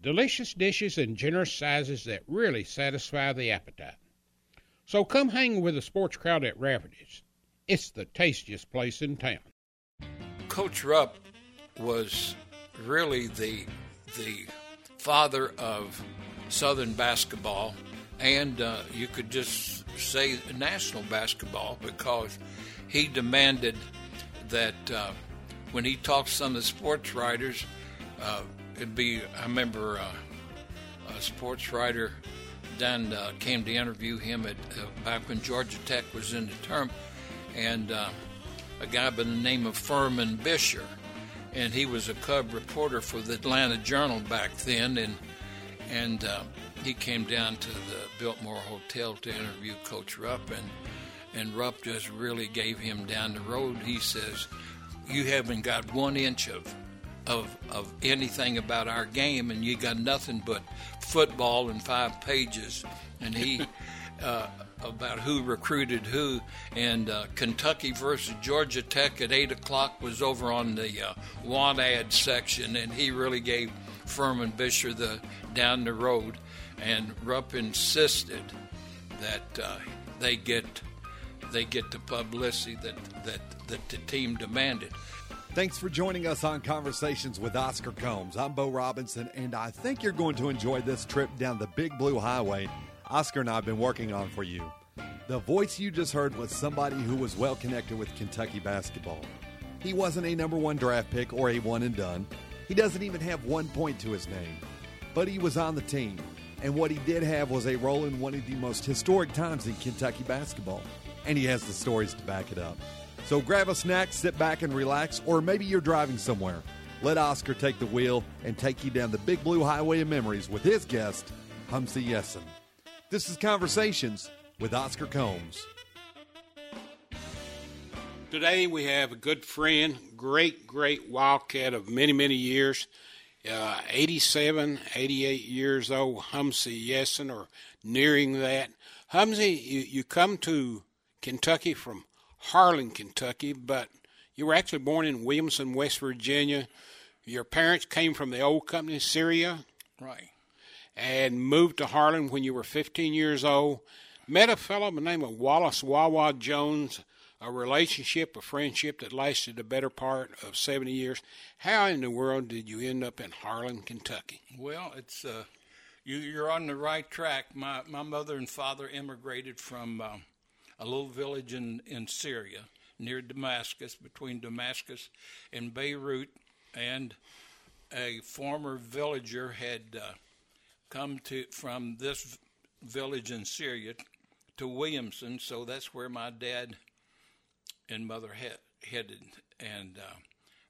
delicious dishes in generous sizes that really satisfy the appetite. So come hang with the sports crowd at Rafferty's. It's the tastiest place in town. Coach Rupp was really the the father of Southern basketball, and uh, you could just say national basketball because he demanded that uh, when he talked to some of the sports writers, uh, it'd be I remember uh, a sports writer then uh, came to interview him at uh, back when Georgia Tech was in the term, and uh, a guy by the name of Furman Bisher, and he was a Cub reporter for the Atlanta Journal back then, and and uh, he came down to the Biltmore Hotel to interview Coach Rupp, and and Rupp just really gave him down the road. He says, "You haven't got one inch of." Of, of anything about our game, and you got nothing but football in five pages. And he, uh, about who recruited who, and uh, Kentucky versus Georgia Tech at 8 o'clock was over on the uh, want ad section, and he really gave Furman Bisher the down the road. And Rupp insisted that uh, they get they get the publicity that, that, that the team demanded. Thanks for joining us on Conversations with Oscar Combs. I'm Bo Robinson, and I think you're going to enjoy this trip down the Big Blue Highway Oscar and I have been working on for you. The voice you just heard was somebody who was well connected with Kentucky basketball. He wasn't a number one draft pick or a one and done. He doesn't even have one point to his name. But he was on the team, and what he did have was a role in one of the most historic times in Kentucky basketball. And he has the stories to back it up. So grab a snack, sit back and relax, or maybe you're driving somewhere. Let Oscar take the wheel and take you down the big blue highway of memories with his guest, Humzey Yessin. This is Conversations with Oscar Combs. Today we have a good friend, great, great Wildcat of many, many years, uh, 87, 88 years old, Humzey Yessin, or nearing that. Humzey, you, you come to Kentucky from Harlan, Kentucky, but you were actually born in Williamson, West Virginia. Your parents came from the old company Syria. Right. And moved to Harlan when you were 15 years old. Met a fellow by the name of Wallace Wah Wah Jones, a relationship, a friendship that lasted a better part of 70 years. How in the world did you end up in Harlan, Kentucky? Well, it's uh, you, you're on the right track. My my mother and father immigrated from um, a little village in, in Syria near Damascus, between Damascus and Beirut, and a former villager had uh, come to from this village in Syria to Williamson, so that's where my dad and mother he- headed. And uh,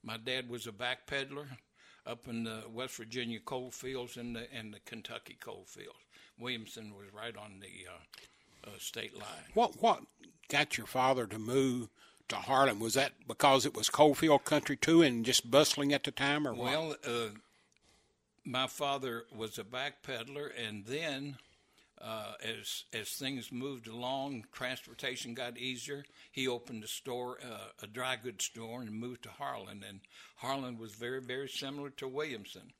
my dad was a back peddler up in the West Virginia coal fields and the and the Kentucky coal fields. Williamson was right on the uh, state line. What what got your father to move to Harlan? Was that because it was coalfield country too, and just bustling at the time, or what? Well, uh, my father was a back peddler, and then uh, as as things moved along, transportation got easier. He opened a store, uh, a dry goods store, and moved to Harlan. And Harlan was very very similar to Williamson,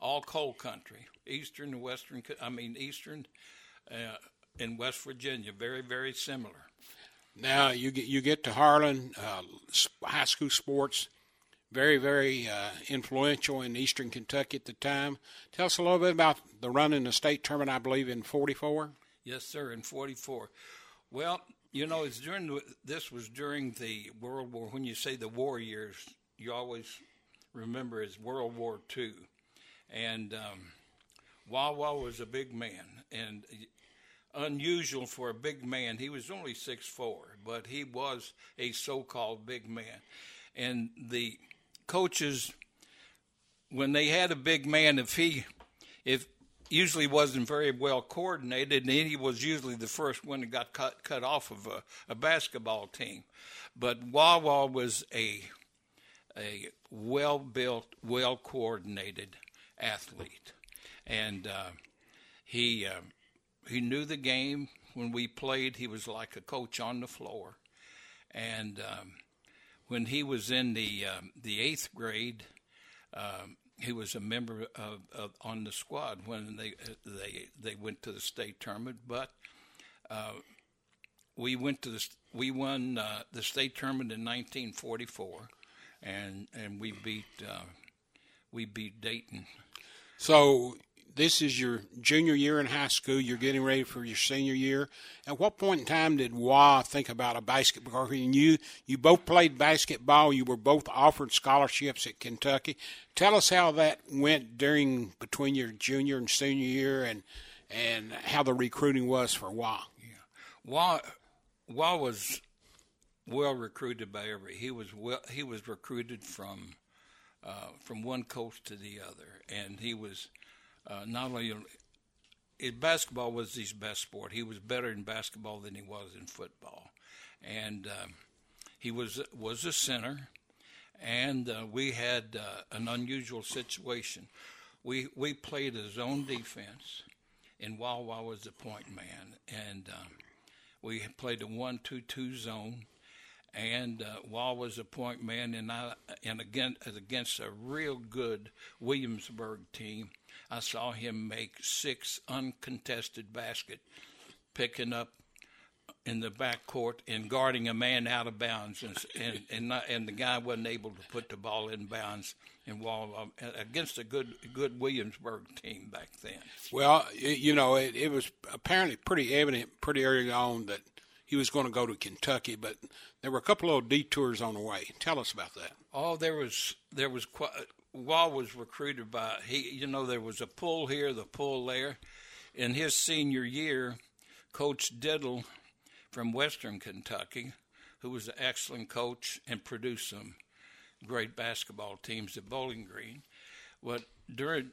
all coal country, eastern and western. I mean eastern. Uh, in West Virginia, very, very similar. Now you get you get to Harlan, uh, high school sports, very very uh, influential in Eastern Kentucky at the time. Tell us a little bit about the run in the state tournament. I believe in '44. Yes, sir, in '44. Well, you know, it's during the, this was during the World War. When you say the war years, you always remember as World War II, and um, Wah Wah was a big man, and unusual for a big man. He was only six four, but he was a so-called big man. And the coaches, when they had a big man, if he, if usually wasn't very well coordinated, and he was usually the first one that got cut cut off of a, a basketball team. But Wah Wah was a a well built, well coordinated athlete, and uh, he uh, he knew the game. When we played, he was like a coach on the floor, and um, when he was in the um, the eighth grade. Um, he was a member of, of, on the squad when they they they went to the state tournament. But uh, we went to the we won uh, the state tournament in 1944, and and we beat uh, we beat Dayton. So this is your junior year in high school. You're getting ready for your senior year. At what point in time did Wah think about a basketball? career? You you both played basketball. You were both offered scholarships at Kentucky. Tell us how that went during between your junior and senior year, and and how the recruiting was for Wah. Yeah, Wah Wah was well recruited by every. He was well. He was recruited from uh, from one coast to the other, and he was uh, not only it, basketball was his best sport. He was better in basketball than he was in football, and um, he was was a center. And uh, we had uh, an unusual situation. We we played a zone defense, and Wah Wah was the point man, and um, we played a one-two-two zone and uh, Wah was a point man, and I and again against a real good Williamsburg team, I saw him make six uncontested basket, picking up in the back court and guarding a man out of bounds, and and and, not, and the guy wasn't able to put the ball in bounds and Wah uh, against a good good Williamsburg team back then. Well, you know, it, it was apparently pretty evident pretty early on that he was going to go to Kentucky, but there were a couple of detours on the way. Tell us about that. Oh, there was there was quite. Wah was recruited by he. You know, there was a pull here, the pull there. In his senior year, Coach Diddle from Western Kentucky, who was an excellent coach and produced some great basketball teams at Bowling Green. What during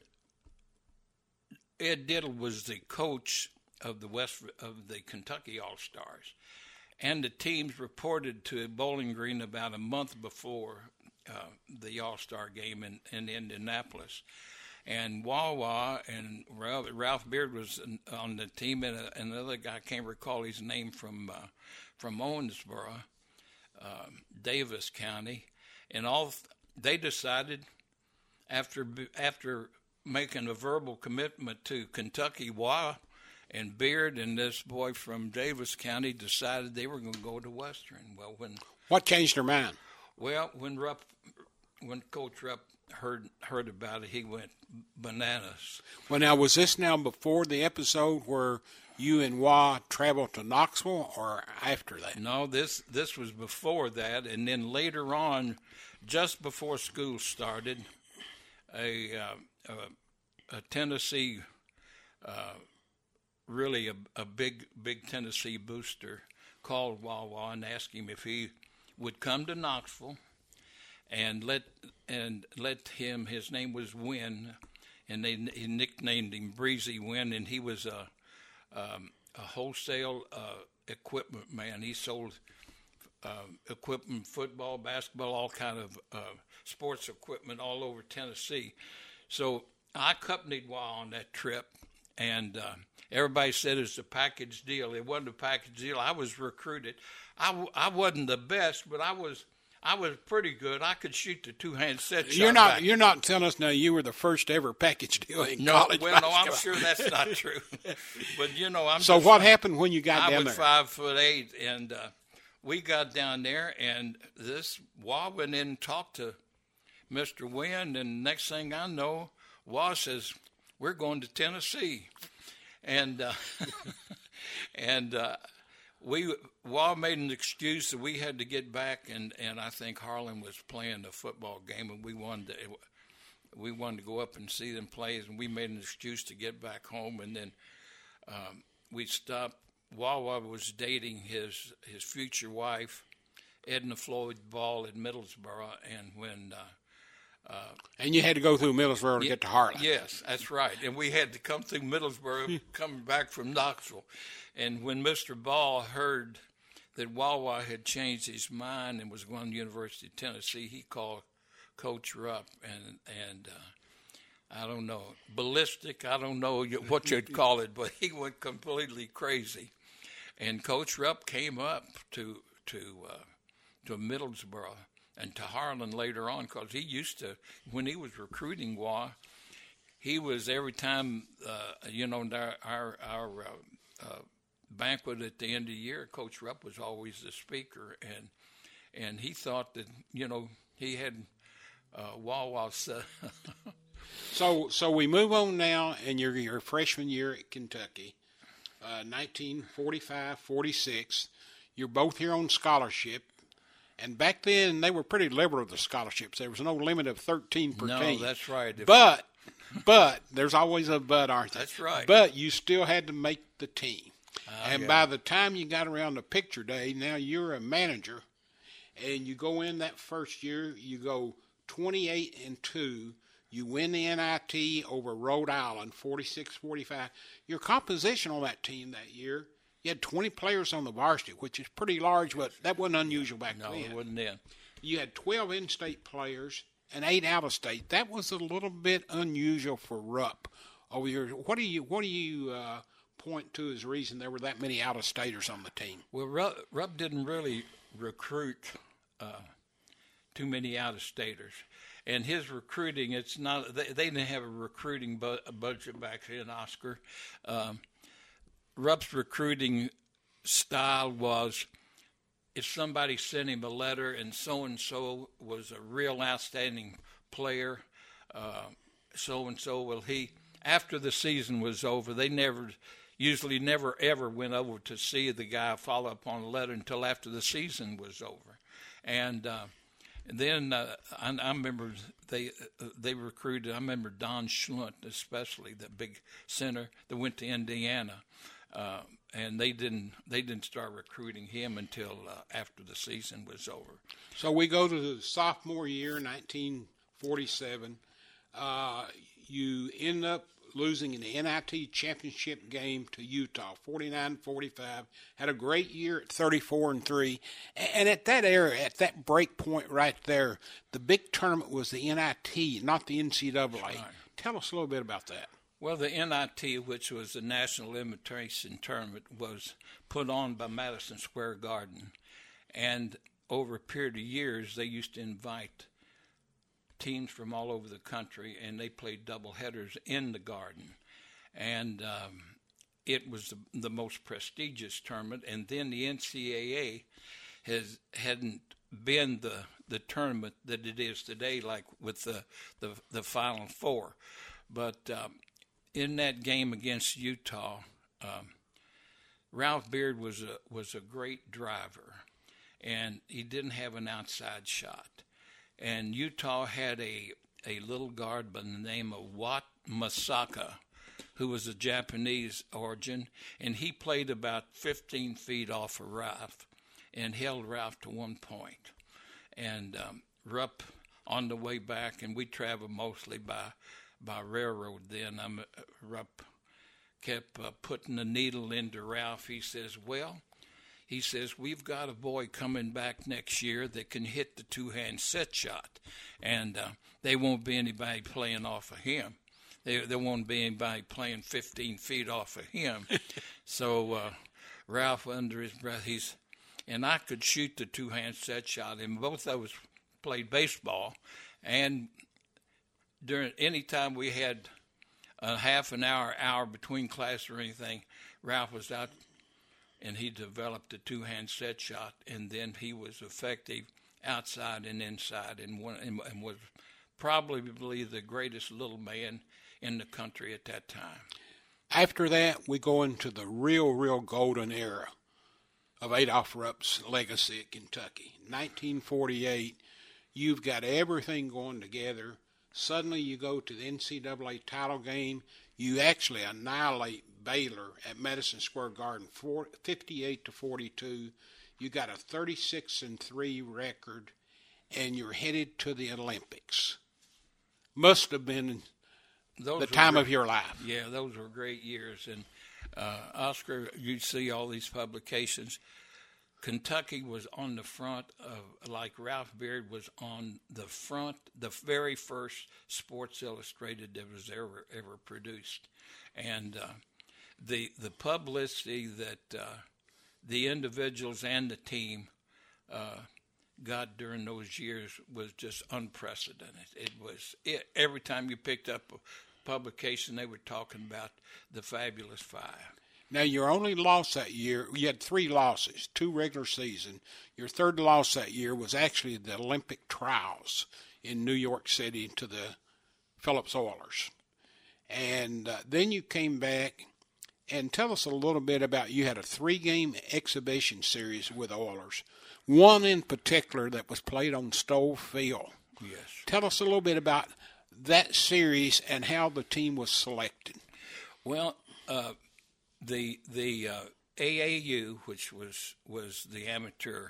Ed Diddle was the coach of the West of the Kentucky All Stars, and the teams reported to Bowling Green about a month before uh, the All Star game in, in Indianapolis. And Wah Wah and Ralph, Ralph Beard was on the team, and another guy I can't recall his name from uh, from Owensboro, uh, Daviess County, and all they decided after after making a verbal commitment to Kentucky, Wah Wah and Beard and this boy from Daviess County decided they were going to go to Western. Well, when what changed their mind? Well, when Rupp, when Coach Rupp heard heard about it, he went bananas. Well, now was this now before the episode where you and Wah traveled to Knoxville, or after that? No, this this was before that, and then later on, just before school started, a uh, a, a Tennessee. Uh, really a, a big big Tennessee booster called Wah Wah and asked him if he would come to Knoxville and let and let him. His name was Wynn, and they he nicknamed him Breezy Wynn, and he was a um, a wholesale uh, equipment man. He sold uh, equipment, football, basketball, all kind of uh, sports equipment all over Tennessee. So I accompanied Wah on that trip, and uh, everybody said it's a package deal. It wasn't a package deal. I was recruited. I, I wasn't the best, but I was I was pretty good. I could shoot the two hand set. shot. You're not back. you're not telling us now you were the first ever package deal in no, college. Well, no, I'm sure that's not true. but you know, I'm. So just, what happened when you got I down there? I was five foot eight, and uh, we got down there, and this Wah went in and talked to Mr. Wynn, and next thing I know, Wah says, "We're going to Tennessee." and uh, and uh, we Wah made an excuse that we had to get back, and and I think Harlan was playing a football game, and we wanted to we wanted to go up and see them play, and we made an excuse to get back home, and then um, we stopped. Wah Wah was dating his his future wife, Edna Floyd Ball in Middlesboro, and when uh, and you had to go through Middlesboro to get to Harlan. Yes, that's right. And we had to come through Middlesboro, coming back from Knoxville. And when Mr. Ball heard that Wah Wah had changed his mind and was going to University of Tennessee, he called Coach Rupp and and uh, I don't know ballistic. I don't know what you'd call it, but he went completely crazy. And Coach Rupp came up to to uh, to Middlesboro and to Harlan later on because he used to when he was recruiting Wah, he was every time uh, you know our our, our uh, uh, banquet at the end of the year. Coach Rupp was always the speaker, and and he thought that you know he had uh, Wah Wah. So so we move on now, and your your freshman year at Kentucky, uh, 1945, 46. You're both here on scholarship, and back then they were pretty liberal with the scholarships. There was no limit of 13 per no, team. that's right. But but there's always a but, aren't there? That's right. But you still had to make the team. Ah, and yeah. by the time you got around to picture day, now you're a manager, and you go in that first year, you go 28 and two. You win the NIT over Rhode Island, 46-45. Your composition on that team that year, you had 20 players on the varsity, which is pretty large, but that wasn't unusual back no, then it wasn't then. you had 12 in-state players and eight out-of-state. That was a little bit unusual for Rupp over here. What do you what do you uh, point to as reason there were that many out-of-staters on the team? Well, Rupp, Rupp didn't really recruit uh, too many out of staters. And his recruiting, it's not, they, they didn't have a recruiting bu- budget back then, Oscar. Um, Rupp's recruiting style was if somebody sent him a letter and so and so was a real outstanding player, so and so, well, he, after the season was over, they never, usually never ever went over to see the guy follow up on a letter until after the season was over. And, uh, and then uh, I, I remember they uh, they recruited. I remember Don Schlundt, especially the big center that went to Indiana, uh, and they didn't they didn't start recruiting him until uh, after the season was over. So we go to the sophomore year, 1947. Uh, you end up losing in the NIT championship game to Utah, 49-45. Had a great year at 34 and three, and at that era, at that break point right there, the big tournament was the NIT, not the NCAA. Tell us a little bit about that. Well, the NIT, which was the National Invitation Tournament, was put on by Madison Square Garden. And over a period of years, they used to invite teams from all over the country, and they played double headers in the Garden. And um, it was the, the most prestigious tournament. And then the NCAA has hadn't been the the tournament that it is today, like with the the, the Final Four. But um, in that game against Utah, um, Ralph Beard was a was a great driver, and he didn't have an outside shot. And Utah had a a little guard by the name of Wat Misaka, who was of Japanese origin, and he played about 15 feet off of Ralph, and held Ralph to one point. And um, Rupp on the way back, and we traveled mostly by by railroad then. I'm uh, Rupp kept uh, putting the needle into Ralph. He says, "Well," he says, "we've got a boy coming back next year that can hit the two-hand set shot, and uh, there won't be anybody playing off of him. There, there won't be anybody playing 15 feet off of him." so uh, Ralph, under his breath, he's and I could shoot the two-hand set shot, and both of us played baseball, and during any time we had a half an hour, hour between class or anything, Ralph was out and he developed a two hand set shot, and then he was effective outside and inside, and, one, and, and was probably the greatest little man in the country at that time. After that, we go into the real, real golden era of Adolph Rupp's legacy at Kentucky. 1948, you've got everything going together. Suddenly, you go to the NCAA title game. You actually annihilate Baylor at Madison Square Garden, 58 to 42. You got a 36 and three record, and you're headed to the Olympics. must have been Those the time great- of your life. Yeah, those were great years. And uh, Oscar, you'd see all these publications. Kentucky was on the front of, like Ralph Beard was on the front, the very first Sports Illustrated that was ever ever produced, and uh, the the publicity that uh, the individuals and the team uh, got during those years was just unprecedented. It was it, every time you picked up a publication, they were talking about the Fabulous Five. Now, your only loss that year, you had three losses, two regular season. Your third loss that year was actually the Olympic trials in New York City to the Phillips Oilers. And uh, then you came back and tell us a little bit about you had a three game exhibition series with Oilers, one in particular that was played on Stoll Field. Yes. Tell us a little bit about that series and how the team was selected. Well, uh, the the uh, AAU, which was was the amateur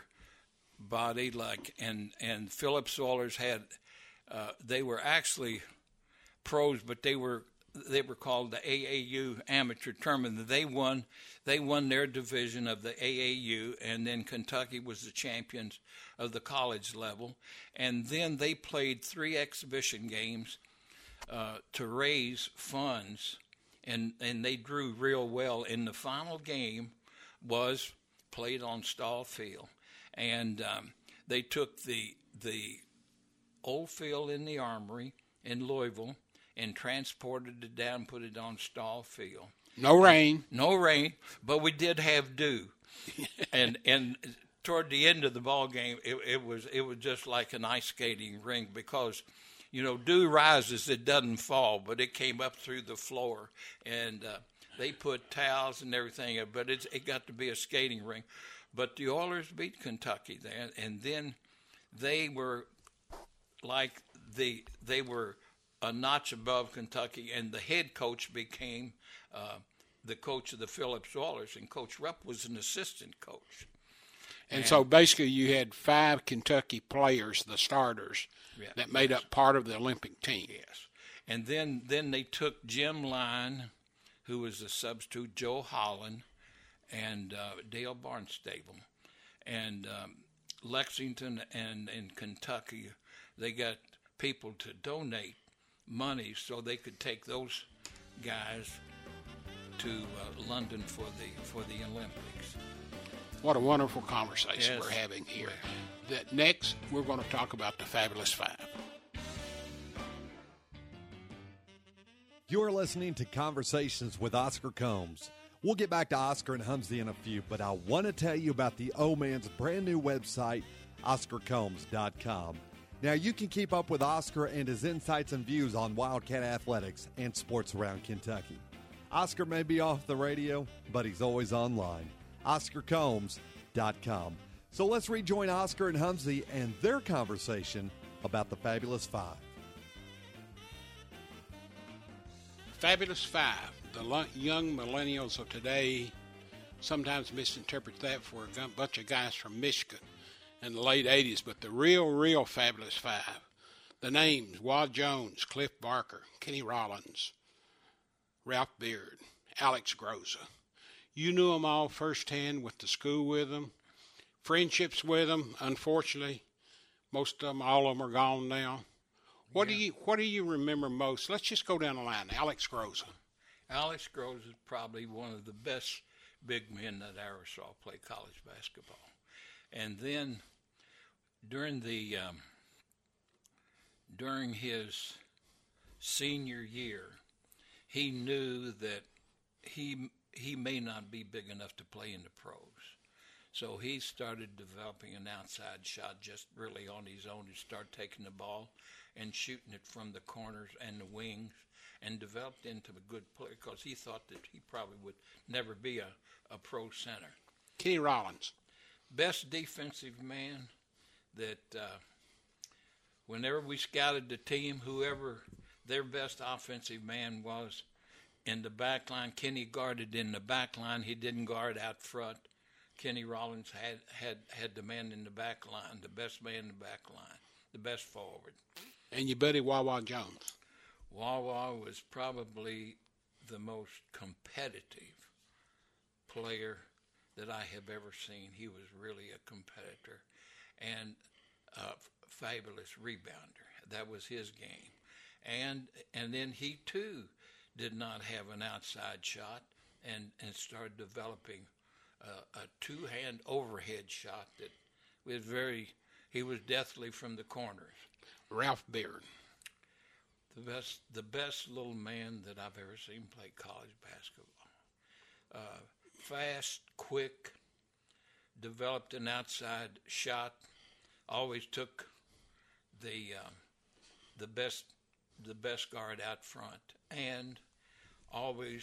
body, like and and Phillips Oilers had, uh, they were actually pros, but they were they were called the AAU amateur tournament. They won they won their division of the AAU, and then Kentucky was the champions of the college level, and then they played three exhibition games uh, to raise funds, and and they drew real well. And the final game was played on Stoll Field, and um, they took the the old field in the Armory in Louisville and transported it down, put it on Stoll Field. No rain. No rain, but we did have dew, and and toward the end of the ball game, it, it was it was just like an ice skating rink because, you know, dew rises, it doesn't fall, but it came up through the floor, and uh, they put towels and everything, but it's it got to be a skating rink. But the Oilers beat Kentucky then, and then they were like the they were a notch above Kentucky, and the head coach became uh, the coach of the Phillips Oilers, and Coach Rupp was an assistant coach. And so basically, you had five Kentucky players, the starters, Yeah, that made up part of the Olympic team. Yes, and then then they took Jim Line, who was a substitute, Joe Holland, and uh, Dale Barnstable, and um, Lexington and in Kentucky, they got people to donate money so they could take those guys to uh, London for the for the Olympics. What a wonderful conversation Yes. we're having here. That next, we're going to talk about the Fabulous Five. You're listening to Conversations with Oscar Combs. We'll get back to Oscar and Humzey in a few, but I want to tell you about the O Man's brand new website, OscarCombs.com. Now, you can keep up with Oscar and his insights and views on Wildcat athletics and sports around Kentucky. Oscar may be off the radio, but he's always online. OscarCombs.com. So let's rejoin Oscar and Humzey and their conversation about the Fabulous Five. Fabulous Five. The young millennials of today sometimes misinterpret that for a bunch of guys from Michigan in the late 80s, but the real, real Fabulous Five. The names Wah Jones, Cliff Barker, Kenny Rollins, Ralph Beard, Alex Groza. You knew them all firsthand, went to school with them, friendships with them. Unfortunately, most of them, all of them are gone now. What do you What do you remember most? Let's just go down the line. Alex Groza. Alex Groza is probably one of the best big men that I ever saw play college basketball. And then during the um, during his senior year, he knew that he he may not be big enough to play in the pros. So he started developing an outside shot just really on his own. He start taking the ball and shooting it from the corners and the wings and developed into a good player because he thought that he probably would never be a, a pro center. Kenny Rollins. Best defensive man that uh, whenever we scouted the team, whoever their best offensive man was in the back line, Kenny guarded in the back line. He didn't guard out front. Kenny Rollins had, had, had the man in the back line, the best man in the back line, the best forward. And your buddy Wah Wah Jones. Wah Wah was probably the most competitive player that I have ever seen. He was really a competitor and a fabulous rebounder. That was his game. And and then he too did not have an outside shot and, and started developing a, a two hand overhead shot that was very he was deathly from the corners. Ralph Beard. The best the best little man that I've ever seen play college basketball. Uh, fast, quick, developed an outside shot, always took the um, the best the best guard out front, and always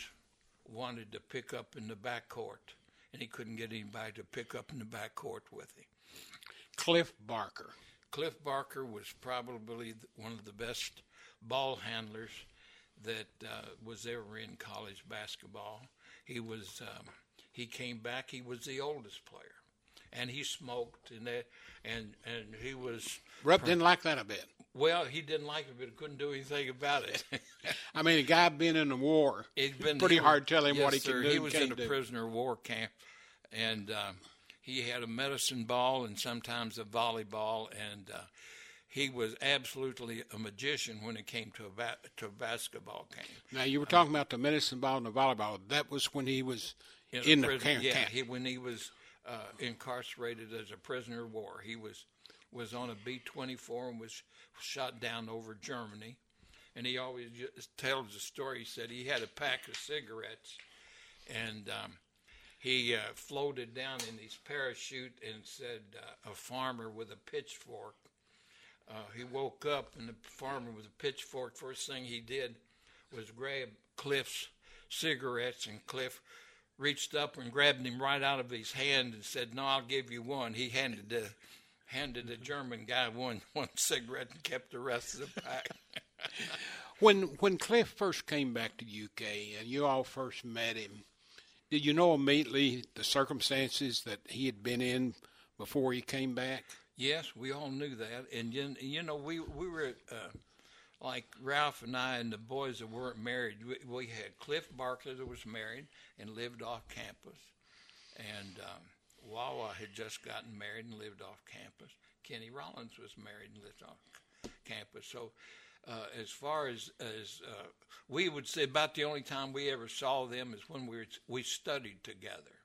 wanted to pick up in the backcourt, and he couldn't get anybody to pick up in the backcourt with him. Cliff Barker. Cliff Barker was probably one of the best ball handlers that uh, was ever in college basketball. He was um, he came back. He was the oldest player, and he smoked and that, and and he was. Rupp didn't like that a bit. Well, he didn't like it, but he couldn't do anything about it. I mean, a guy been in the war. It's been pretty he, hard telling yes, what he sir, can do. He was in a do. prisoner of war camp, and um, he had a medicine ball and sometimes a volleyball, and uh, he was absolutely a magician when it came to a ba- to a basketball game. Now you were talking about the medicine ball and the volleyball. That was when he was in, the prison, camp. yeah, he, when he was uh, incarcerated as a prisoner of war, he was was on a B twenty four and was shot down over Germany. And he always tells the story. He said he had a pack of cigarettes, and um, he uh, floated down in his parachute and said uh, a farmer with a pitchfork. Uh, he woke up and the farmer with a pitchfork. First thing he did was grab Cliff's cigarettes, and Cliff reached up and grabbed him right out of his hand and said, "No, I'll give you one." He handed the handed a German guy one one cigarette and kept the rest of the pack. when when Cliff first came back to UK and you all first met him, did you know immediately the circumstances that he had been in before he came back? Yes, we all knew that, and you, you know we we were uh, like Ralph and I and the boys that weren't married. We, we had Cliff Barker that was married and lived off campus, and um, Wah Wah had just gotten married and lived off campus. Kenny Rollins was married and lived off campus. So, uh, as far as as uh, we would say, about the only time we ever saw them is when we were, we studied together,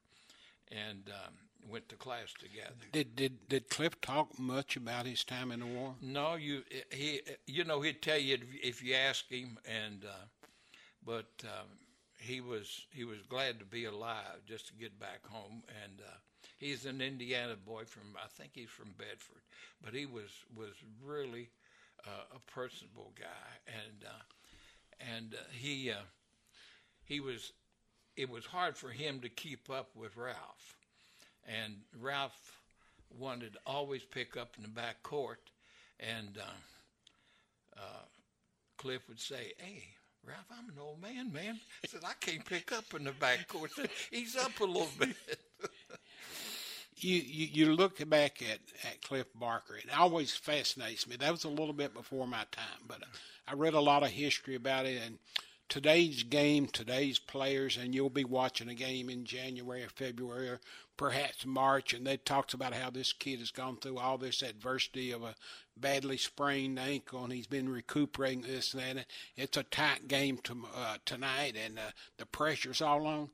and um, went to class together. Did did did Cliff talk much about his time in the war? No, you he you know he'd tell you if you ask him, and uh, but um, he was he was glad to be alive just to get back home, and uh, he's an Indiana boy from I think he's from Bedford, but he was was really uh, a personable guy, and uh, and uh, he uh, he was it was hard for him to keep up with Ralph, and Ralph wanted to always pick up in the back court, and uh, uh, Cliff would say, "Hey." Ralph, I'm an old man, man. I said, I can't pick up in the back court. He's up a little bit. You, you you look back at, at Cliff Barker, it always fascinates me. That was a little bit before my time, but I read a lot of history about it. And today's game, today's players, and you'll be watching a game in January or February or perhaps March, and they talks about how this kid has gone through all this adversity of a badly sprained ankle, and he's been recuperating this and that. It's a tight game to, uh, tonight, and uh, the pressure's all on.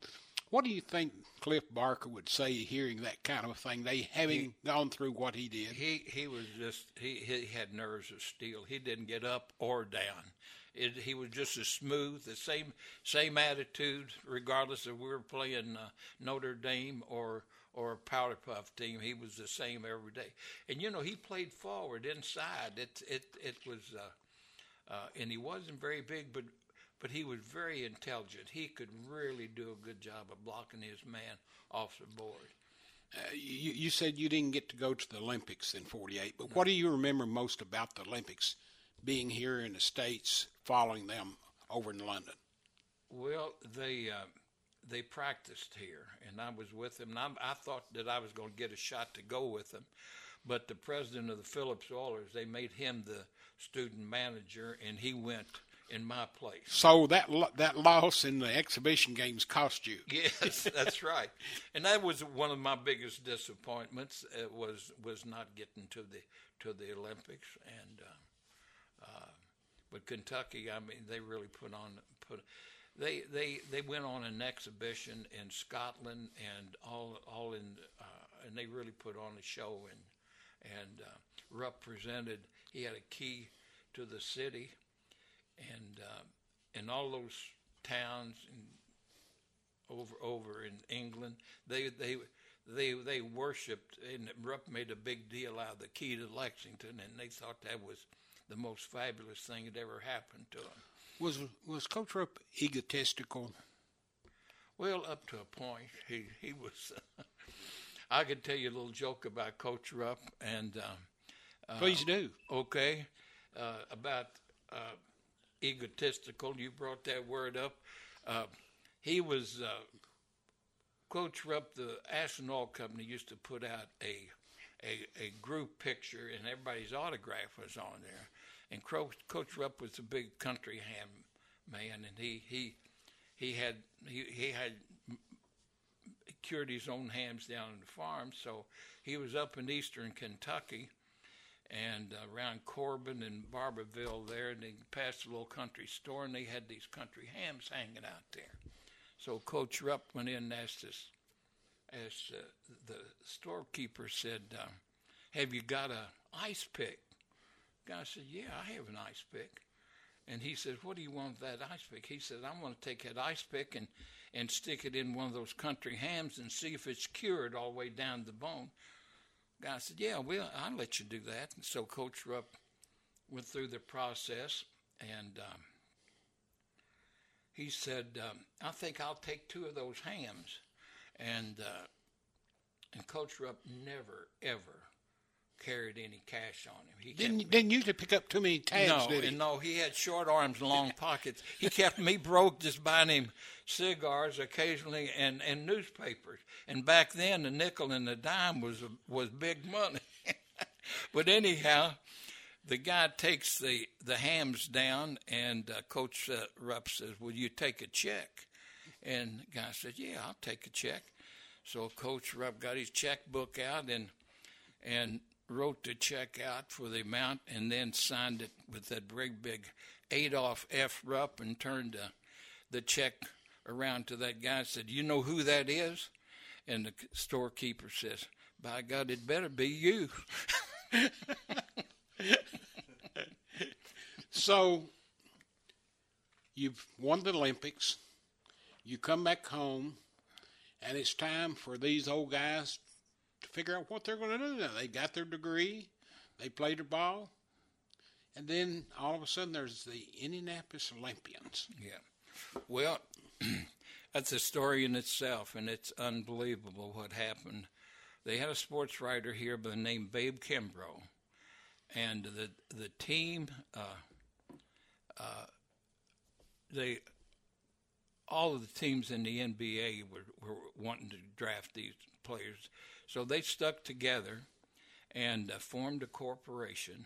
What do you think Cliff Barker would say hearing that kind of thing? They having he, gone through what he did. He he was just he he had nerves of steel. He didn't get up or down. It, he was just as smooth, the same same attitude, regardless if we were playing uh, Notre Dame or or a powder puff team. He was the same every day. And you know he played forward inside. It it it was. Uh, uh, and he wasn't very big, but but he was very intelligent. He could really do a good job of blocking his man off the board. Uh, you, you, said you didn't get to go to the Olympics in '48, but no. what do you remember most about the Olympics? Being here in the states, following them over in London. Well, they uh, they practiced here, and I was with them. And I, I thought that I was going to get a shot to go with them, But the president of the Phillips Oilers, they made him the student manager, and he went in my place. So that that loss in the exhibition games cost you. Yes, that's right. And that was one of my biggest disappointments. It was was not getting to the to the Olympics, and uh, uh, but Kentucky, I mean, they really put on put. They they they went on an exhibition in Scotland and all all in uh, and they really put on a show and and uh, represented. He had a key to the city and uh, in all those towns in, over over in England, they they they they worshipped and Rupp made a big deal out of the key to Lexington, and they thought that was the most fabulous thing that ever happened to them. Was was Coach Rupp egotistical? Well, up to a point, he he was. I could tell you a little joke about Coach Rupp, and uh, Please do. okay, uh, about uh, egotistical. You brought that word up. Uh, he was uh, Coach Rupp. The Ashen Company used to put out a, a a group picture, and everybody's autograph was on there. And Coach, Coach Rupp was a big country ham man, and he he he had he he had cured his own hams down on the farm, so he was up in eastern Kentucky and uh, around Corbin and Barbourville there, and they passed a little country store, and they had these country hams hanging out there. So Coach Rupp went in and asked us, as uh, the storekeeper said, uh, "Have you got a ice pick?" Guy said, "Yeah, I have an ice pick." And he said, "What do you want with that ice pick?" He said, "I want to take that ice pick and and stick it in one of those country hams and see if it's cured all the way down the bone." Guy said, "Yeah, well, I'll let you do that." And so Coach Rupp went through the process, and um, he said, um, "I think I'll take two of those hams." And uh, and Coach Rupp never ever carried any cash on him. He Didn't kept- didn't usually pick up too many tabs, no, did he? no, he had short arms and long pockets. He kept me broke just buying him cigars occasionally and, and newspapers. And back then, the nickel and the dime was was big money. but anyhow, the guy takes the the hams down, and uh, Coach uh, Rupp says, "Will you take a check?" And the guy said, "Yeah, I'll take a check." So Coach Rupp got his checkbook out and and wrote the check out for the amount and then signed it with that big, big Adolph F. Rupp and turned the, the check around to that guy and said, You know who that is? And the storekeeper says, By God, it better be you. So you've won the Olympics. You come back home, and it's time for these old guys to figure out what they're going to do now. They got their degree, they played their ball, and then all of a sudden there's the Indianapolis Olympians. Yeah. Well, that's a story in itself, and it's unbelievable what happened. They had a sports writer here by the name Babe Kimbrough, and the the team, uh, uh, they all of the teams in the NBA were, were wanting to draft these players, so they stuck together and uh, formed a corporation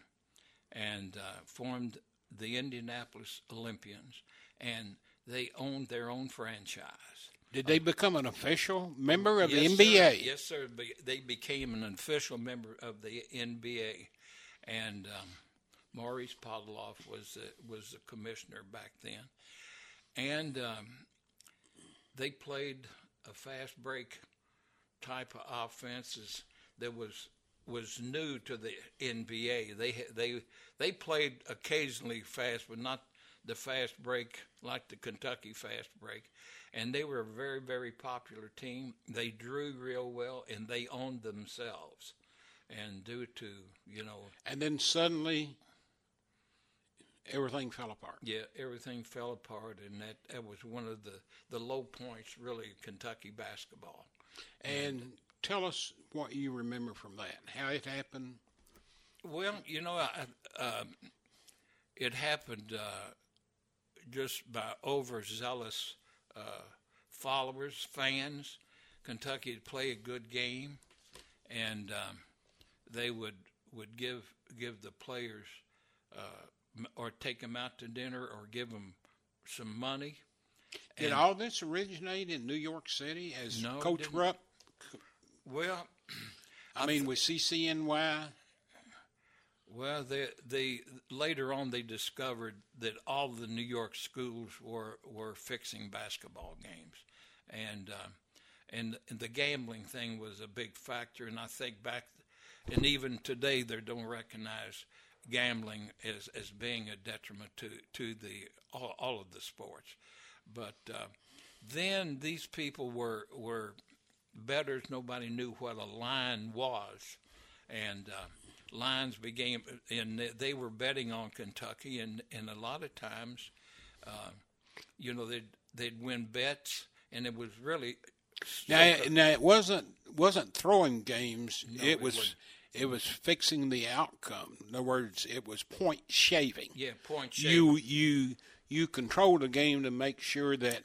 and uh, formed the Indianapolis Olympians, and they owned their own franchise. Did they become an official member of yes, the NBA? Sir. Yes, sir. They became an official member of the NBA, and um, Maurice Podoloff was the, was the commissioner back then, and um, they played a fast break type of offenses that was was new to the NBA. They they they played occasionally fast, but not the fast break like the Kentucky fast break. And they were a very very popular team. They drew real well, and they owned themselves. And due to you know And then suddenly everything fell apart. yeah everything fell apart, and that that was one of the the low points really Kentucky basketball. And tell us what you remember from that, how it happened. Well, you know, I, um, it happened uh, just by overzealous uh, followers, fans. Kentucky would play a good game, and um, they would would give give the players uh, or take them out to dinner or give them some money. Did all this originate in New York City as No, Coach. Rupp? Well, I mean, with CCNY. Well, they they later on they discovered that all the New York schools were were fixing basketball games, and uh, and, and the gambling thing was a big factor. And I think back, and even today they don't recognize gambling as as being a detriment to to the all, all of the sports. But uh, then these people were were betters. Nobody knew what a line was, and uh, lines began, and they were betting on Kentucky, and, and a lot of times, uh, you know, they'd they'd win bets, and it was really Now, now it wasn't wasn't throwing games. No, it it was wasn't. it was fixing the outcome. In other words, it was point shaving. yeah point shape. You you you controlled the game to make sure that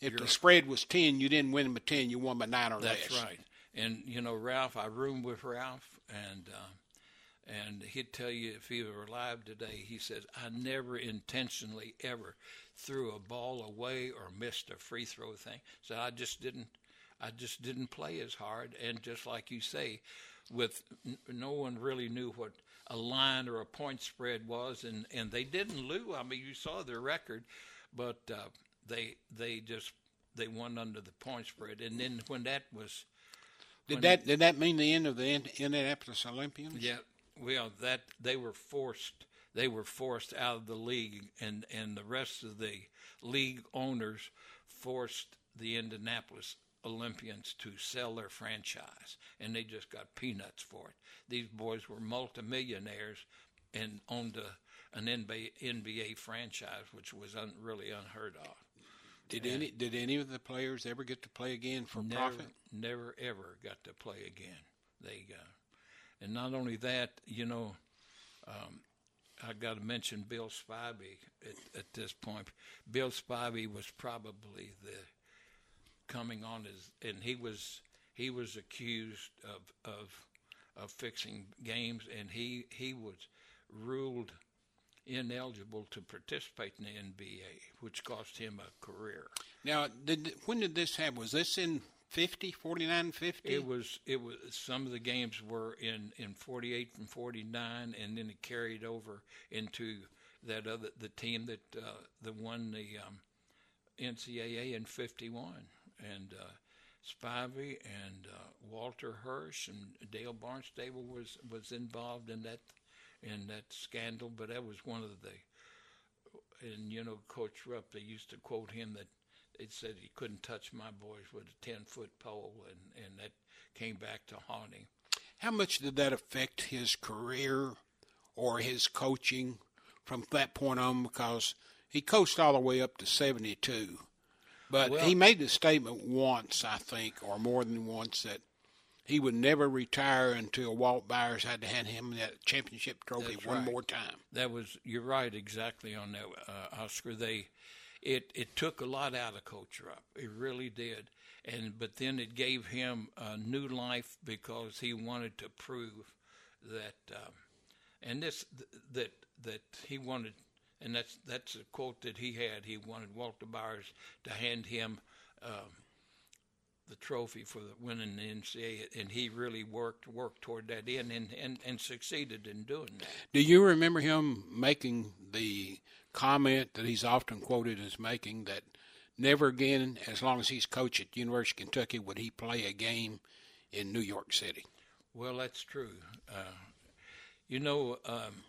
if the spread was ten, you didn't win by ten. You won by nine or That's less. right. And you know, Ralph, I roomed with Ralph, and uh, and he'd tell you if he were alive today, he says I never intentionally ever threw a ball away or missed a free throw thing. So I just didn't, I just didn't play as hard. And just like you say, with n- no one really knew what a line or a point spread was, and and they didn't lose. I mean, you saw their record, but uh, they they just they won under the point spread. And then when that was Did that did that mean the end of the Ind- Indianapolis Olympians? Yeah, well, that they were forced. They were forced out of the league, and and the rest of the league owners forced the Indianapolis Olympians to sell their franchise, and they just got peanuts for it. These boys were multimillionaires and owned a, an NBA, NBA franchise, which was un, really unheard of. Did any did any of the players ever get to play again for never, profit? never ever got to play again. They uh, and not only that, you know, um, I got to mention Bill Spivey at, at this point. Bill Spivey was probably the coming on as, and he was he was accused of of of fixing games, and he he was ruled ineligible to participate in the NBA, which cost him a career. Now, did when did this happen? Was this in 50, 49, 50? It was it was some of the games were in in 48 and 49 and then it carried over into that other the team that uh, that won the um, NCAA in 51 and uh, Spivey and uh, Walter Hirsch and Dale Barnstable was was involved in that in that scandal but that was one of the and you know Coach Rupp they used to quote him that it said he couldn't touch my boys with a 10 foot pole, and, and that came back to haunt him. How much did that affect his career or his coaching from that point on? Because he coached all the way up to 72. But Well- he made the statement once, I think, or more than once, that he would never retire until Walt Byers had to hand him that championship trophy That's one right. more time. That was you're right exactly on that, uh, Oscar. They it it took a lot out of Coach Rupp. It really did, and but then it gave him a new life because he wanted to prove that, um, and this that that he wanted, and that's that's a quote that he had. He wanted Walter Byers to hand him. Um, the trophy for the winning the NCAA, and he really worked worked toward that end and, and, and succeeded in doing that. Do you remember him making the comment that he's often quoted as making that never again, as long as he's coach at University of Kentucky, would he play a game in New York City? Well, that's true. Uh, you know, um,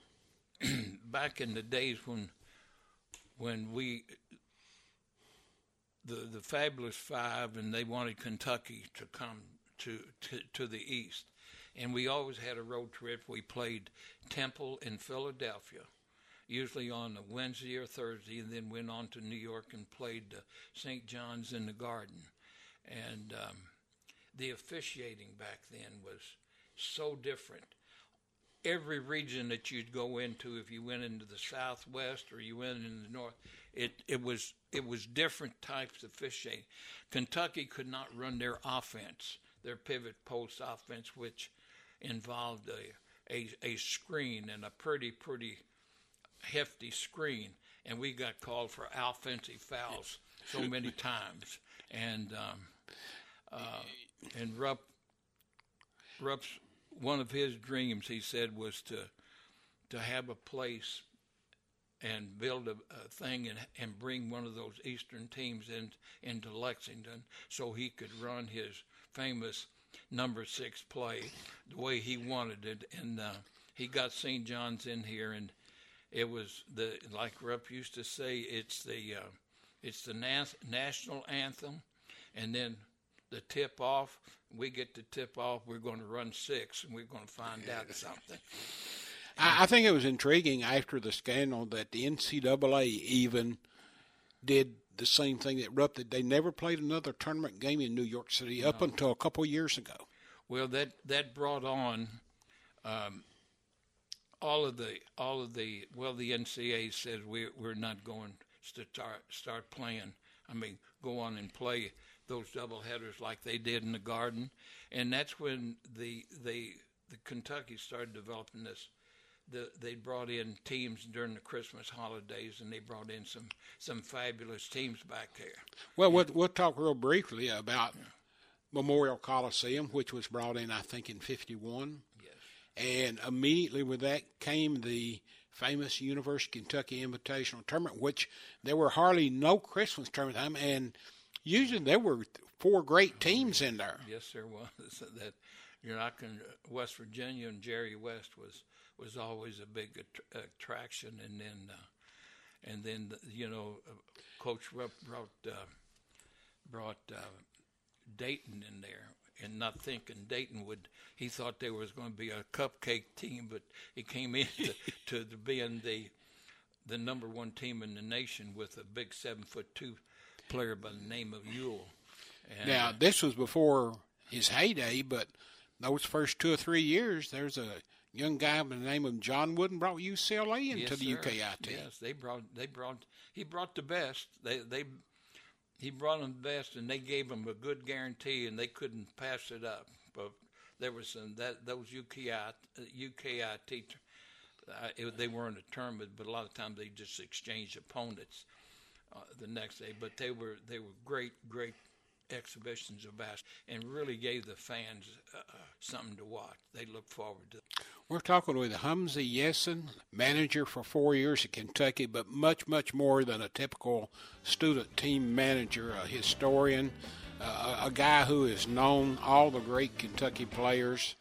back in the days when when we the the fabulous five and they wanted Kentucky to come to, to to the east, and we always had a road trip. We played Temple in Philadelphia, usually on a Wednesday or Thursday, and then went on to New York and played uh, St. John's in the Garden, and um, the officiating back then was so different. Every region that you'd go into, if you went into the Southwest or you went into the North, it, it was it was different types of fishing. Kentucky could not run their offense, their pivot post offense, which involved a, a a screen and a pretty pretty hefty screen, and we got called for offensive fouls so many times, and um, uh, and Rupp Rupp's one of his dreams, he said, was to to have a place and build a, a thing and, and bring one of those Eastern teams in, into Lexington so he could run his famous number six play the way he wanted it. And uh, he got St. John's in here, and it was the like Rupp used to say, it's the uh, it's the nas- national anthem, and then the tip off. We get the tip off. We're going to run six, and we're going to find out something. I, I think it was intriguing after the scandal that the NCAA even did the same thing that did. They never played another tournament game in New York City up until a couple of years ago. Well, that that brought on um, all of the all of the well, the NCAA says we we're not going to start start playing. I mean, go on and play those double headers like they did in the Garden, and that's when the the the Kentucky started developing this. The, they brought in teams during the Christmas holidays, and they brought in some some fabulous teams back there. Well, we'll, we'll talk real briefly about Memorial Coliseum, which was brought in, I think, in '51. Yes. And immediately with that came the famous University of Kentucky Invitational Tournament, which there were hardly no Christmas tournament time, and usually there were four great teams in there. Yes, there was. that you're not going. West Virginia and Jerry West was was always a big att- attraction, and then uh, and then you know, uh, Coach Rupp brought uh, brought uh, Dayton in there, and not thinking Dayton would. He thought there was going to be a cupcake team, but he came in to, to the, being the the number one team in the nation with a big seven foot two player by the name of Uhl. And, Now, this was before his heyday, but those first two or three years, there's a young guy by the name of John Wooden brought UCLA into Yes, the sir. UKI team. Yes, they brought they brought he brought the best. They they he brought them the best, and they gave them a good guarantee, and they couldn't pass it up. But there was some that those UKI uh, UKI. Uh, it, they weren't a tournament, but a lot of times they just exchanged opponents uh, the next day. But they were they were great great exhibitions of basketball, and really gave the fans uh, uh, something to watch. They looked forward to. We're talking with Humzey Yessin, manager for four years at Kentucky, but much, much more than a typical student team manager, a historian, uh, a guy who has known all the great Kentucky players.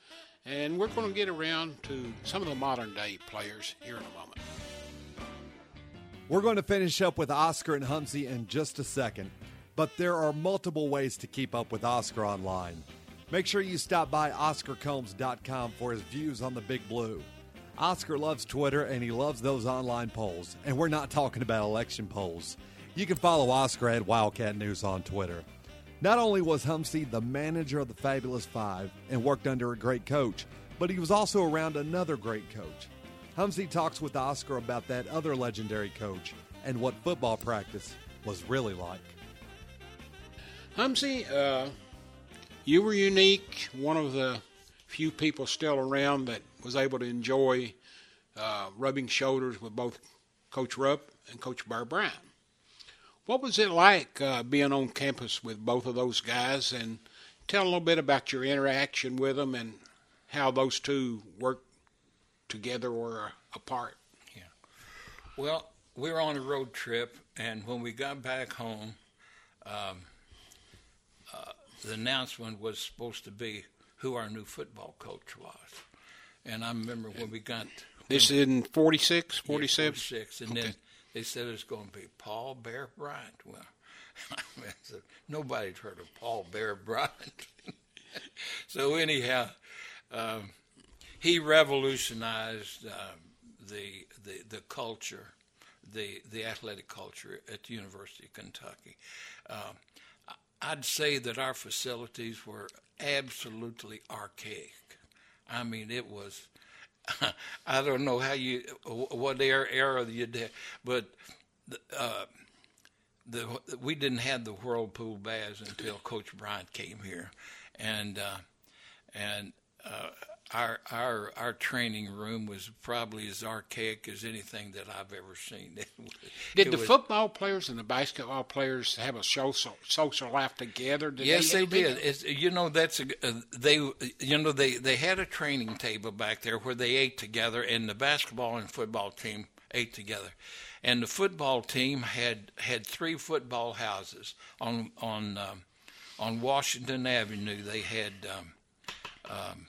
And we're going to get around to some of the modern day players here in a moment. We're going to finish up with Oscar and Humzey in just a second, but there are multiple ways to keep up with Oscar online. Make sure you stop by OscarCombs.com for his views on the Big Blue. Oscar loves Twitter and he loves those online polls, and we're not talking about election polls. You can follow Oscar at Wildcat News on Twitter. Not only was Humzey the manager of the Fabulous Five and worked under a great coach, but he was also around another great coach. Humzey talks with Oscar about that other legendary coach and what football practice was really like. Humzey, uh, you were unique, one of the few people still around that was able to enjoy uh, rubbing shoulders with both Coach Rupp and Coach Bear Bryant. What was it like uh, being on campus with both of those guys? And tell a little bit about your interaction with them and how those two worked together or apart. Yeah. Well, we were on a road trip, and when we got back home, um, uh, the announcement was supposed to be who our new football coach was. And I remember when we got This is in 46, yeah, 46, and Okay. then they said it was going to be Paul Bear Bryant. Well, I said, nobody'd heard of Paul Bear Bryant. so anyhow, um, he revolutionized um, the, the the culture, the the athletic culture at the University of Kentucky. I- I'd say that our facilities were absolutely archaic. I mean, it was. I don't know how you what era era you did, but uh, the we didn't have the whirlpool baths until Coach Bryant came here, and uh, and uh, our our our training room was probably as archaic as anything that I've ever seen. Did the was, football players and the basketball players have a social social life together? Did yes, they, they did. It's, you know, that's a, uh, they. You know, they they had a training table back there where they ate together, and the basketball and football team ate together. And the football team had had three football houses on on um, on Washington Avenue. They had um, um,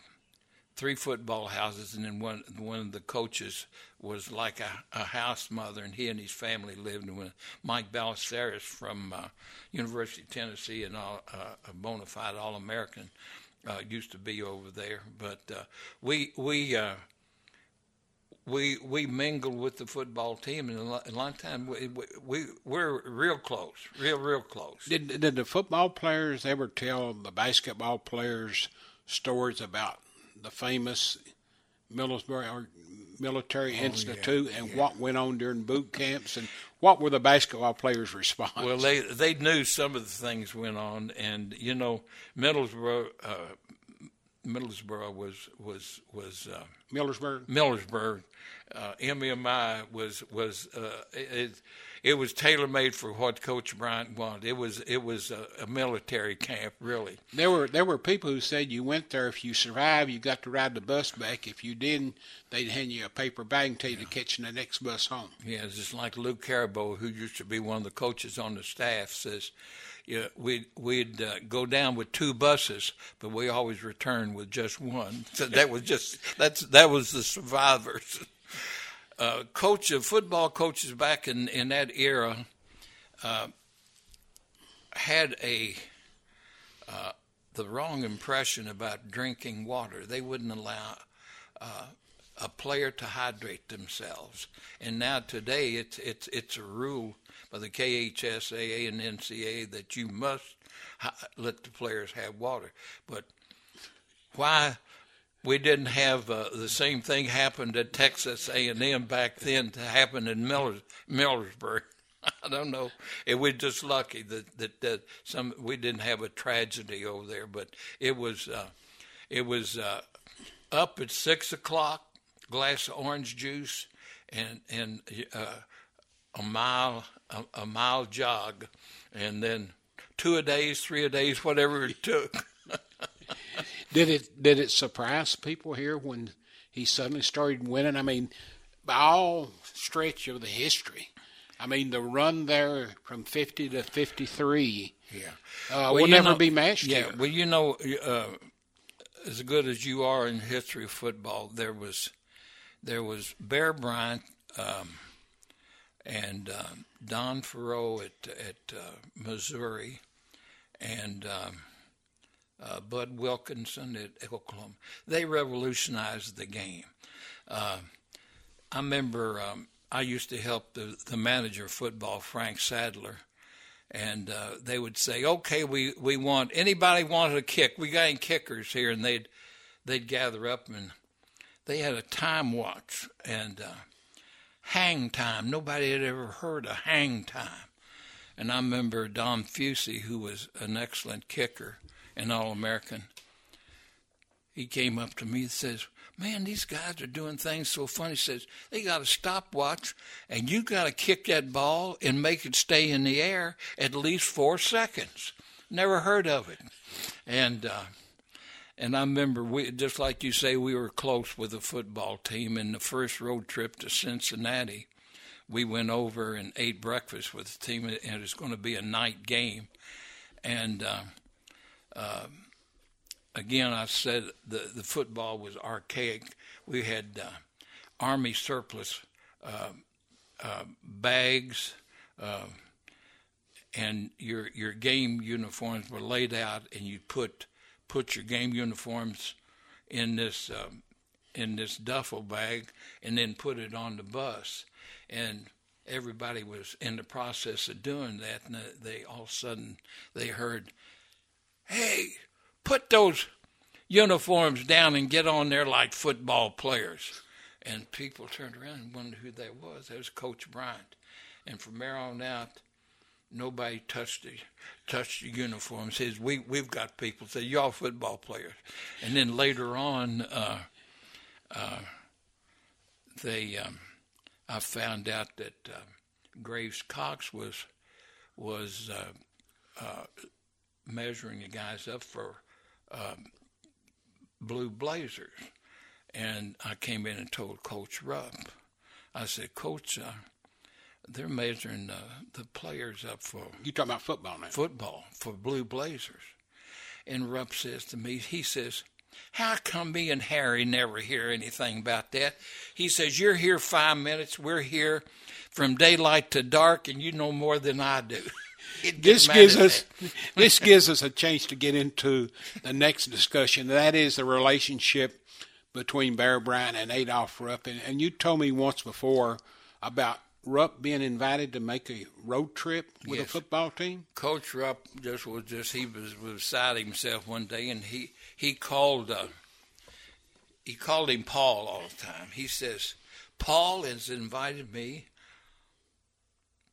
three football houses, and then one one of the coaches was like a, a house mother, and he and his family lived. And Mike Ballesteros from uh, University of Tennessee and all, uh, a bona fide All American uh, used to be over there. But uh, we we uh, we we mingled with the football team, and a of time we, we we're real close, real real close. Did did the football players ever tell the basketball players stories about the famous Millersburg Military oh, Institute yeah, and yeah. what went on during boot camps and what were the basketball players' response? Well, they they knew some of the things went on, and you know, Middlesbrough, uh, Middlesbrough was was was uh, Millersburg. Millersburg, uh, MMI was was uh, it, it was tailor made for what Coach Bryant wanted. It was it was a, a, military camp, really. There were there were people who said you went there if you survived, you got to ride the bus back. If you didn't, they'd hand you a paper bag you yeah. to catch the next bus home. Yeah, it's just like Luke Carabo, who used to be one of the coaches on the staff, says. We'd we'd uh, go down with two buses, but we always returned with just one. So that was just that's that was the survivors. uh, coach of football coaches back in, in that era uh, had a uh, the wrong impression about drinking water. They wouldn't allow uh, a player to hydrate themselves, and now today it's it's it's a rule by the KHSAA and NCAA that you must let the players have water. But why we didn't have uh, the same thing happened at Texas A&M back then to happen in Millers, Millersburg. I don't know. It was just lucky that, that that some we didn't have a tragedy over there, but it was uh, it was uh, up at six o'clock, glass of orange juice, and and uh, a mile a, a mile jog, and then two a days, three a days, whatever it took. did it did it surprise people here when he suddenly started winning? I mean, by all stretch of the history, I mean the run there from fifty to fifty three. Yeah, uh, well, will never know, be matched. Yeah, here. well, you know, uh, as good as you are in history of football, there was there was Bear Bryant um, and um, Don Faurot at at uh, Missouri, and um, uh, Bud Wilkinson at Oklahoma. They revolutionized the game. Uh, I remember um, I used to help the, the manager of football, Frank Sadler, and uh, they would say, "Okay, we, we want anybody wanted a kick. We got any kickers here?" And they'd they'd gather up and they had a time watch and uh, hang time. Nobody had ever heard of hang time. And I remember Dom Fusey, who was an excellent kicker an All American. He came up to me and says, Man, these guys are doing things so funny. He says, They got a stopwatch, and you got to kick that ball and make it stay in the air at least four seconds. Never heard of it. And, uh, and I remember, we, just like you say, we were close with the football team. In the first road trip to Cincinnati, we went over and ate breakfast with the team, and it was going to be a night game. And uh, um, again, I said the, the football was archaic. We had uh, Army surplus uh, uh, bags, um, and your your game uniforms were laid out, and you put put your game uniforms in this um, in this duffel bag, and then put it on the bus, and everybody was in the process of doing that, and they all of a sudden they heard hey, put those uniforms down and get on there like football players. And people turned around and wondered who that was. That was Coach Bryant. And from there on out, nobody touched the touched the uniform. Says we we've got people. Say y'all football players, and then later on, uh, uh, they um, I found out that uh, Graves Cox was was uh, uh, measuring the guys up for um, blue blazers, and I came in and told Coach Rupp. I said, Coach, uh, they're measuring uh, the players up for You talking about football now? football for blue blazers. And Rupp says to me, he says, how come me and Harry never hear anything about that? He says, You're here five minutes, we're here from daylight to dark, and you know more than I do. This gives us this gives us a chance to get into the next discussion. That is the relationship between Bear Bryant and Adolph Rupp. And, and you told me once before about Rupp being invited to make a road trip with Yes. a football team. Coach Rupp just was just he was, was beside himself one day, and he he called uh, he called him Paul all the time. He says, "Paul has invited me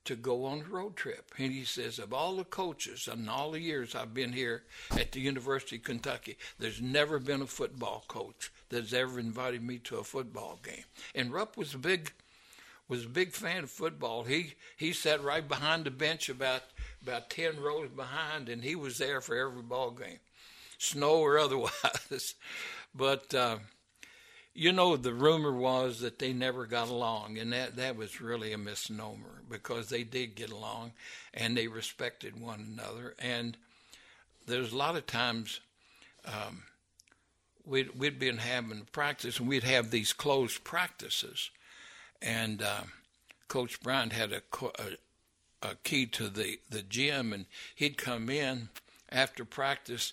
to go on a road trip," and he says, "Of all the coaches and all the years I've been here at the University of Kentucky, there's never been a football coach that's ever invited me to a football game." And Rupp was a big was a big fan of football. He he sat right behind the bench about about ten rows behind, and he was there for every ball game, snow or otherwise. but uh, you know, the rumor was that they never got along, and that that was really a misnomer because they did get along, and they respected one another. And there's a lot of times. Um, We'd, we'd been having practice, and we'd have these closed practices and uh, Coach Bryant had a, a, a key to the, the gym, and he'd come in after practice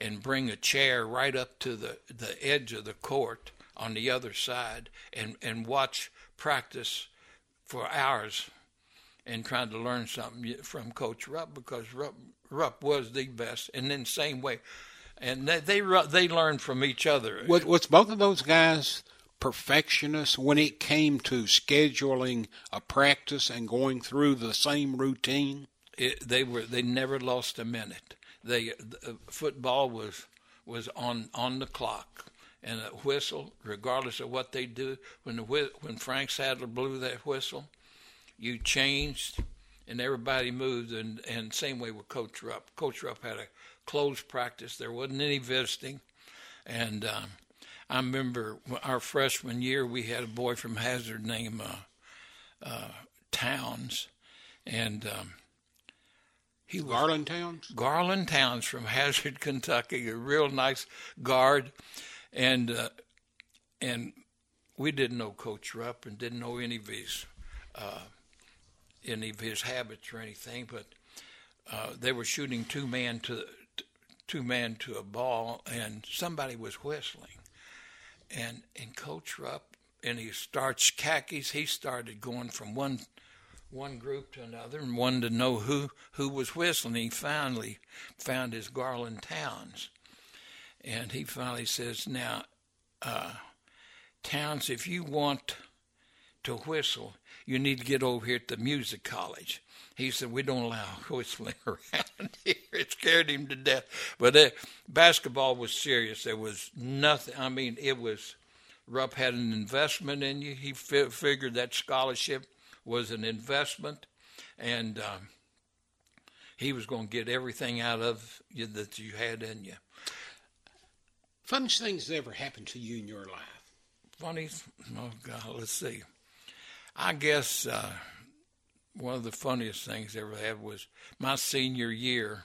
and bring a chair right up to the, the edge of the court on the other side and, and watch practice for hours and trying to learn something from Coach Rupp because Rupp, Rupp was the best. And then same way, and they they, they learned from each other. Was both of those guys perfectionists when it came to scheduling a practice and going through the same routine? it, they were they never lost a minute. They uh, football was was on on the clock, and a whistle, regardless of what they do, when the when Frank Sadler blew that whistle, you changed, and everybody moved, and and same way with Coach Rupp. Coach Rupp had a closed practice. There wasn't any visiting, and um, I remember our freshman year we had a boy from Hazard named uh, uh, Towns, and um, he was Garland Towns? Garland Towns from Hazard, Kentucky, a real nice guard, and uh, and we didn't know Coach Rupp and didn't know any of his uh, any of his habits or anything, but uh, they were shooting two man to two man to a ball, and somebody was whistling, and and Coach Rupp and he starts khakis, he started going from one one group to another and wanted to know who, who was whistling. He finally found his Garland Towns. And he finally says, Now, uh, Towns, if you want to whistle, you need to get over here at the music college. He said, We don't allow whistling around here. It scared him to death. But uh, basketball was serious. There was nothing, I mean, it was, Rupp had an investment in you. He fi- figured that scholarship was an investment, and um, he was going to get everything out of you that you had in you. Funniest things that ever happened to you in your life? Funny, oh God, let's see. I guess uh, one of the funniest things I ever had was my senior year.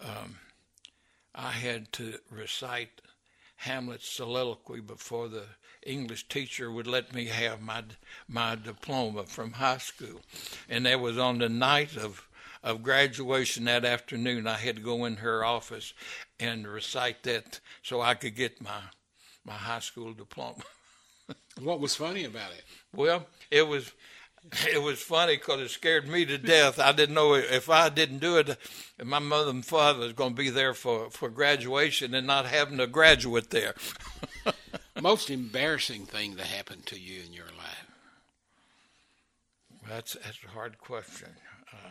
Um, I had to recite Hamlet's soliloquy before the English teacher would let me have my my diploma from high school, and that was on the night of of graduation that afternoon. I had to go in her office and recite that so I could get my my high school diploma. What was funny about it? Well, it was it was funny because it scared me to death. I didn't know if I didn't do it, my mother and father was going to be there for for graduation and not having a graduate there. Most embarrassing thing that happened to you in your life? That's that's a hard question. Uh,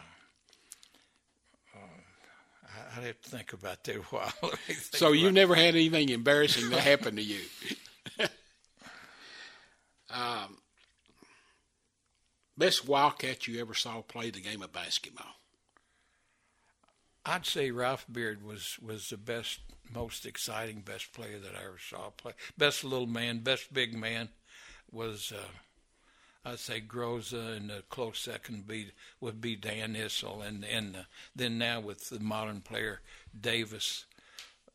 I'd have to think about that a while. so you never had anything embarrassing that happened to you. um, best Wildcat you ever saw play the game of basketball? I'd say Ralph Beard was was the best, most exciting, best player that I ever saw play. Best little man, best big man was. Uh, I'd say Groza, and a close second be, would be Dan Issel, and and uh, then now with the modern player Davis,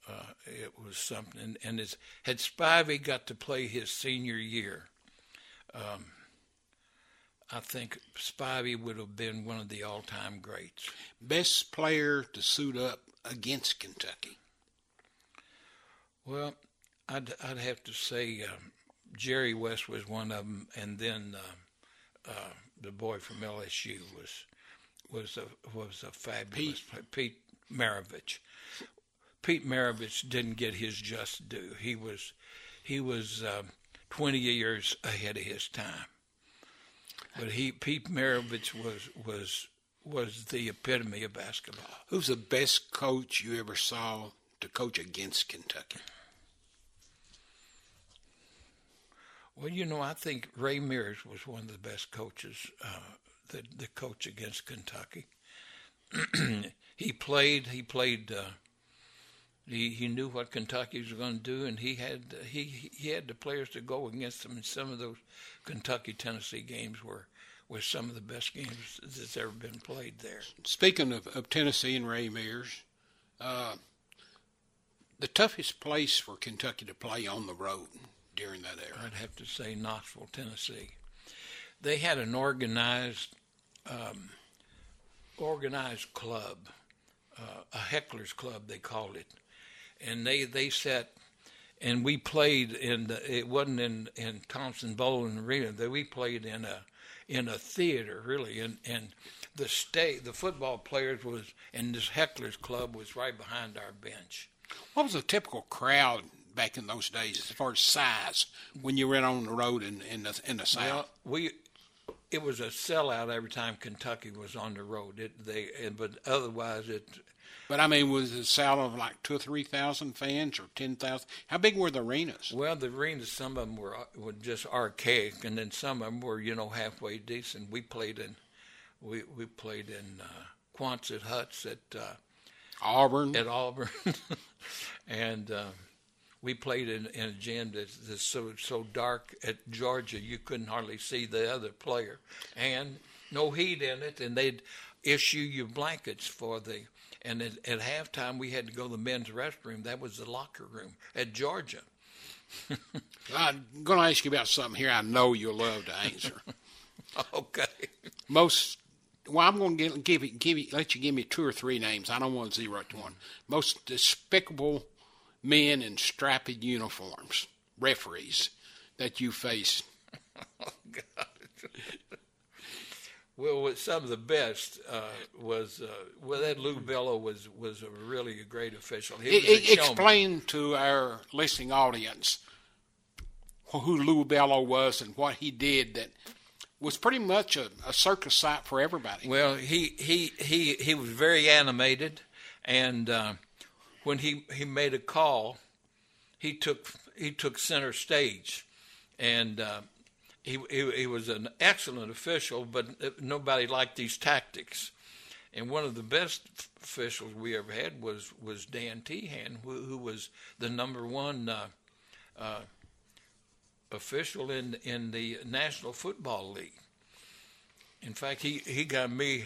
uh, it was something. And, and his, had Spivey got to play his senior year, um, I think Spivey would have been one of the all-time greats. Best player to suit up against Kentucky. Well, I'd I'd have to say um, Jerry West was one of them, and then uh, uh, the boy from LSU was was a was a fabulous Pete, player. Pete Maravich. Pete Maravich didn't get his just due. He was he was um, 20 years ahead of his time. But he Pete Maravich was was was the epitome of basketball. Who's the best coach you ever saw to coach against Kentucky? Well, you know, I think Ray Mears was one of the best coaches uh, that the coach against Kentucky. he played. He played. Uh, he he knew what Kentucky was going to do, and he had he he had the players to go against them. And some of those Kentucky Tennessee games were were some of the best games that's ever been played there. Speaking of, of Tennessee and Ray Mears, uh, the toughest place for Kentucky to play on the road during that era? I'd have to say Knoxville, Tennessee. They had an organized um, organized club, uh, a hecklers club they called it, and they they set and we played in the, it wasn't in in Thompson Boling Arena that we played in a in a theater really and and the state the football players was and this hecklers club was right behind our bench. What was a typical crowd back in those days as far as size when you went on the road in in the in the south? Well, we it was a sellout every time Kentucky was on the road. It they but otherwise it. But I mean, was it south of like two or three thousand fans or ten thousand? How big were the arenas? Well, the arenas, some of them were were just archaic, and then some of them were you know halfway decent. We played in, we we played in uh, Quonset huts at uh, Auburn. At Auburn, and. Uh, we played in, in a gym that's, that's so so dark at Georgia you couldn't hardly see the other player, and no heat in it, and they'd issue you blankets for the. And at, at halftime, we had to go to the men's restroom. That was the locker room at Georgia. I'm going to ask you about something here. I know you'll love to answer. okay. Most well, I'm going to give, give you, give you, let you give me two or three names. I don't want to zero to one. Most despicable men in strappy uniforms, referees that you face? oh, God. Well, some of the best uh, was uh, well that Lou Bello was was a really a great official. He it, explain to our listening audience who Lou Bello was and what he did that was pretty much a, a circus sight for everybody. Well, he he he he was very animated and. Uh, when he, he made a call, he took he took center stage, and uh, he, he, he was an excellent official, but nobody liked these tactics. And one of the best officials we ever had was was Dan Tehan, who, who was the number one uh, uh, official in in the National Football League. In fact, he, he got me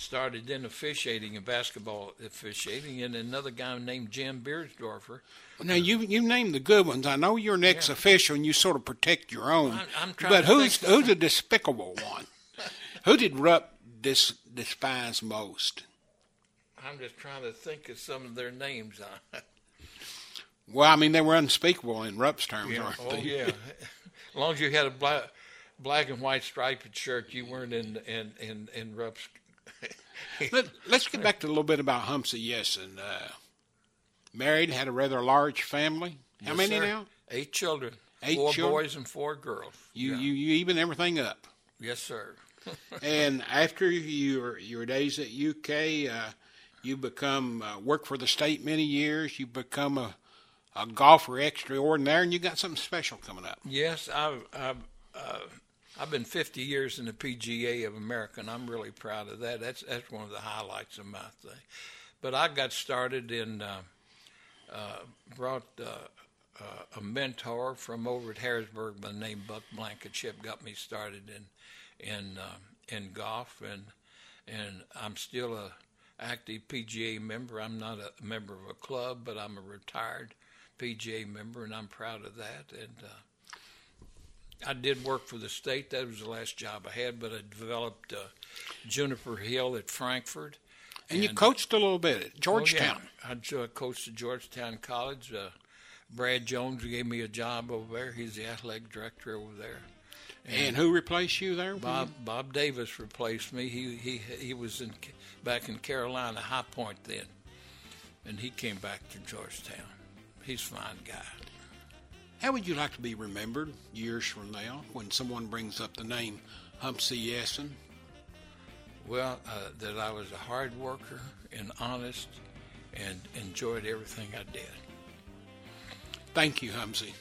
started in officiating and basketball officiating, and another guy named Jim Beersdorfer. Now you you named the good ones. I know you're an ex official and you sort of protect your own. I'm, I'm trying but who's who's a despicable one? Who did Rupp dis, despise most? I'm just trying to think of some of their names. well, I mean they were unspeakable in Rupp's terms, yeah. oh, they? yeah. as long as you had a black black and white striped shirt, you weren't in in in, in Rupp's Let, us get back to a little bit about Humzey Yessin. Uh, married, had a rather large family. How yes, many sir. now? Eight children. Eight four children? boys and four girls. You, yeah. you you even everything up. Yes, sir. and after your your days at UK, uh, You become uh, work for the state many years. You become a a golfer extraordinaire, and you got something special coming up. Yes, I've I've, uh, I've been 50 years in the PGA of America, and I'm really proud of that. That's that's one of the highlights of my thing. But I got started in uh, uh, brought uh, uh, a mentor from over at Harrodsburg by the name Buck Blankenship got me started in in um, in golf, and and I'm still a active PGA member. I'm not a member of a club, but I'm a retired PGA member, and I'm proud of that. And uh, I did work for the state. That was the last job I had, but I developed uh, Juniper Hill at Frankfort. And, and you coached a little bit at Georgetown. Oh, yeah. I uh, coached at Georgetown College. Uh, Brad Jones gave me a job over there. He's the athletic director over there. And, and who replaced you there? Bob Bob Davis replaced me. He he he was in back in Carolina High Point then, and he came back to Georgetown. He's a fine guy. How would you like to be remembered years from now when someone brings up the name Humzey Yessin? Well, uh, that I was a hard worker and honest and enjoyed everything I did. Thank you, Humsey.